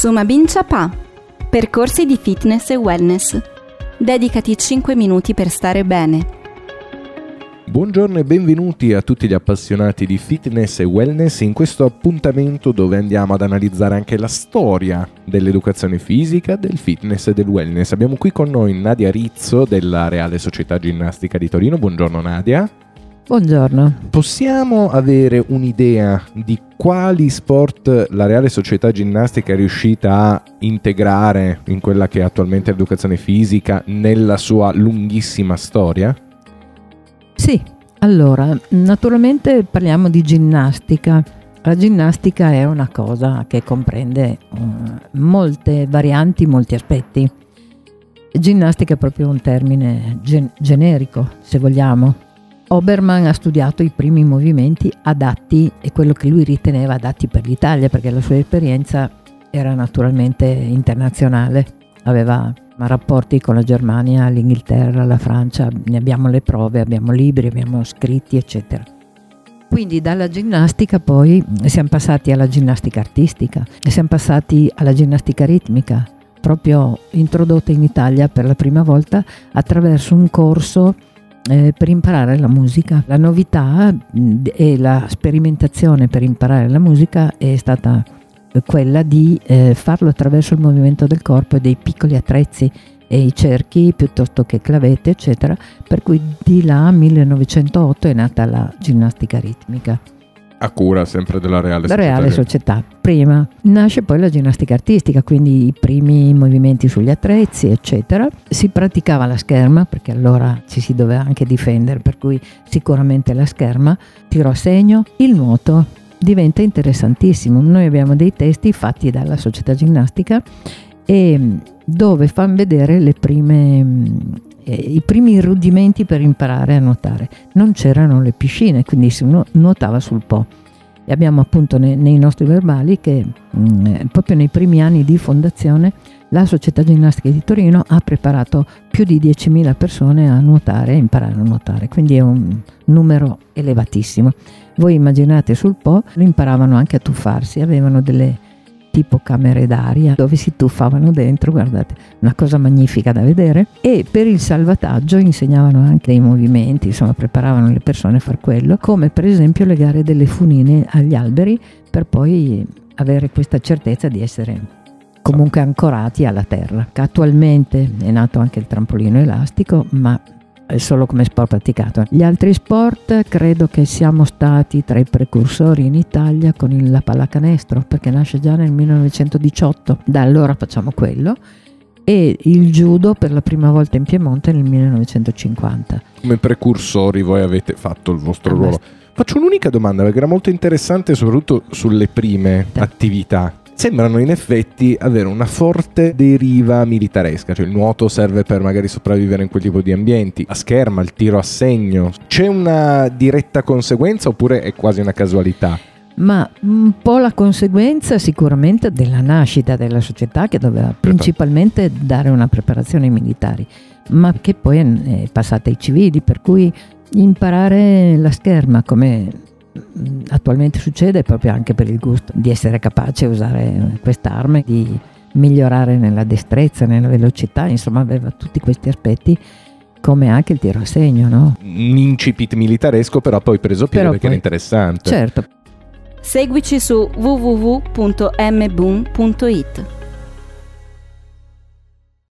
Suma Bincia Pa. Percorsi di fitness e wellness. Dedicati 5 minuti per stare bene. Buongiorno e benvenuti a tutti gli appassionati di fitness e wellness in questo appuntamento dove andiamo ad analizzare anche la storia dell'educazione fisica, del fitness e del wellness. Abbiamo qui con noi Nadia Rizzo della Reale Società Ginnastica di Torino. Buongiorno Nadia. Buongiorno. Possiamo avere un'idea di quali sport la Reale Società Ginnastica è riuscita a integrare in quella che è attualmente l'educazione fisica nella sua lunghissima storia? Sì, allora, naturalmente parliamo di ginnastica. La ginnastica è una cosa che comprende uh, molte varianti, molti aspetti. Ginnastica è proprio un termine gen- generico, se vogliamo Obermann ha studiato i primi movimenti adatti e quello che lui riteneva adatti per l'Italia, perché la sua esperienza era naturalmente internazionale, aveva rapporti con la Germania, l'Inghilterra, la Francia, ne abbiamo le prove, abbiamo libri, abbiamo scritti, eccetera. Quindi dalla ginnastica poi siamo passati alla ginnastica artistica siamo passati alla ginnastica ritmica, proprio introdotta in Italia per la prima volta attraverso un corso eh, per imparare la musica. La novità mh, e la sperimentazione per imparare la musica è stata quella di eh, farlo attraverso il movimento del corpo e dei piccoli attrezzi e i cerchi piuttosto che clavette, eccetera, per cui di là 1908 è nata la ginnastica ritmica a cura sempre della Reale Società. La Reale Società. Prima nasce poi la ginnastica artistica, quindi i primi movimenti sugli attrezzi, eccetera. Si praticava la scherma, perché allora ci si doveva anche difendere, per cui sicuramente la scherma, tiro a segno, il nuoto diventa interessantissimo. Noi abbiamo dei testi fatti dalla società ginnastica e dove fanno vedere le prime eh, i primi rudimenti per imparare a nuotare. Non c'erano le piscine, quindi si nuotava sul Po. E abbiamo appunto nei, nei nostri verbali che mh, mm, eh, proprio nei primi anni di fondazione la Società Ginnastica di Torino ha preparato più di 10.000 persone a nuotare, a imparare a nuotare, quindi è un numero elevatissimo. Voi immaginate sul Po, imparavano anche a tuffarsi, avevano delle tipo camere d'aria dove si tuffavano dentro, guardate, una cosa magnifica da vedere e per il salvataggio insegnavano anche dei movimenti, insomma preparavano le persone a far quello, come per esempio legare delle funine agli alberi per poi avere questa certezza di essere comunque ancorati alla terra. Attualmente è nato anche il trampolino elastico, ma solo come sport praticato. Gli altri sport credo che siamo stati tra i precursori in Italia con il, la pallacanestro perché nasce già nel 1918, da allora facciamo quello e il judo per la prima volta in Piemonte nel 1950. Come precursori voi avete fatto il vostro eh ruolo. Faccio un'unica domanda perché era molto interessante soprattutto sulle prime attività sembrano in effetti avere una forte deriva militaresca, cioè il nuoto serve per magari sopravvivere in quel tipo di ambienti, a scherma, il tiro a segno. C'è una diretta conseguenza oppure è quasi una casualità? ma un po' la conseguenza sicuramente della nascita della società che doveva principalmente dare una preparazione ai militari, ma che poi è passata ai civili, per cui imparare la scherma come attualmente succede proprio anche per il gusto di essere capace di usare quest'arma, di migliorare nella destrezza, nella velocità, insomma aveva tutti questi aspetti come anche il tiro a segno, no? Un incipit militaresco però poi preso piede però perché poi, era interessante. Certo. Seguici su www.mboom.it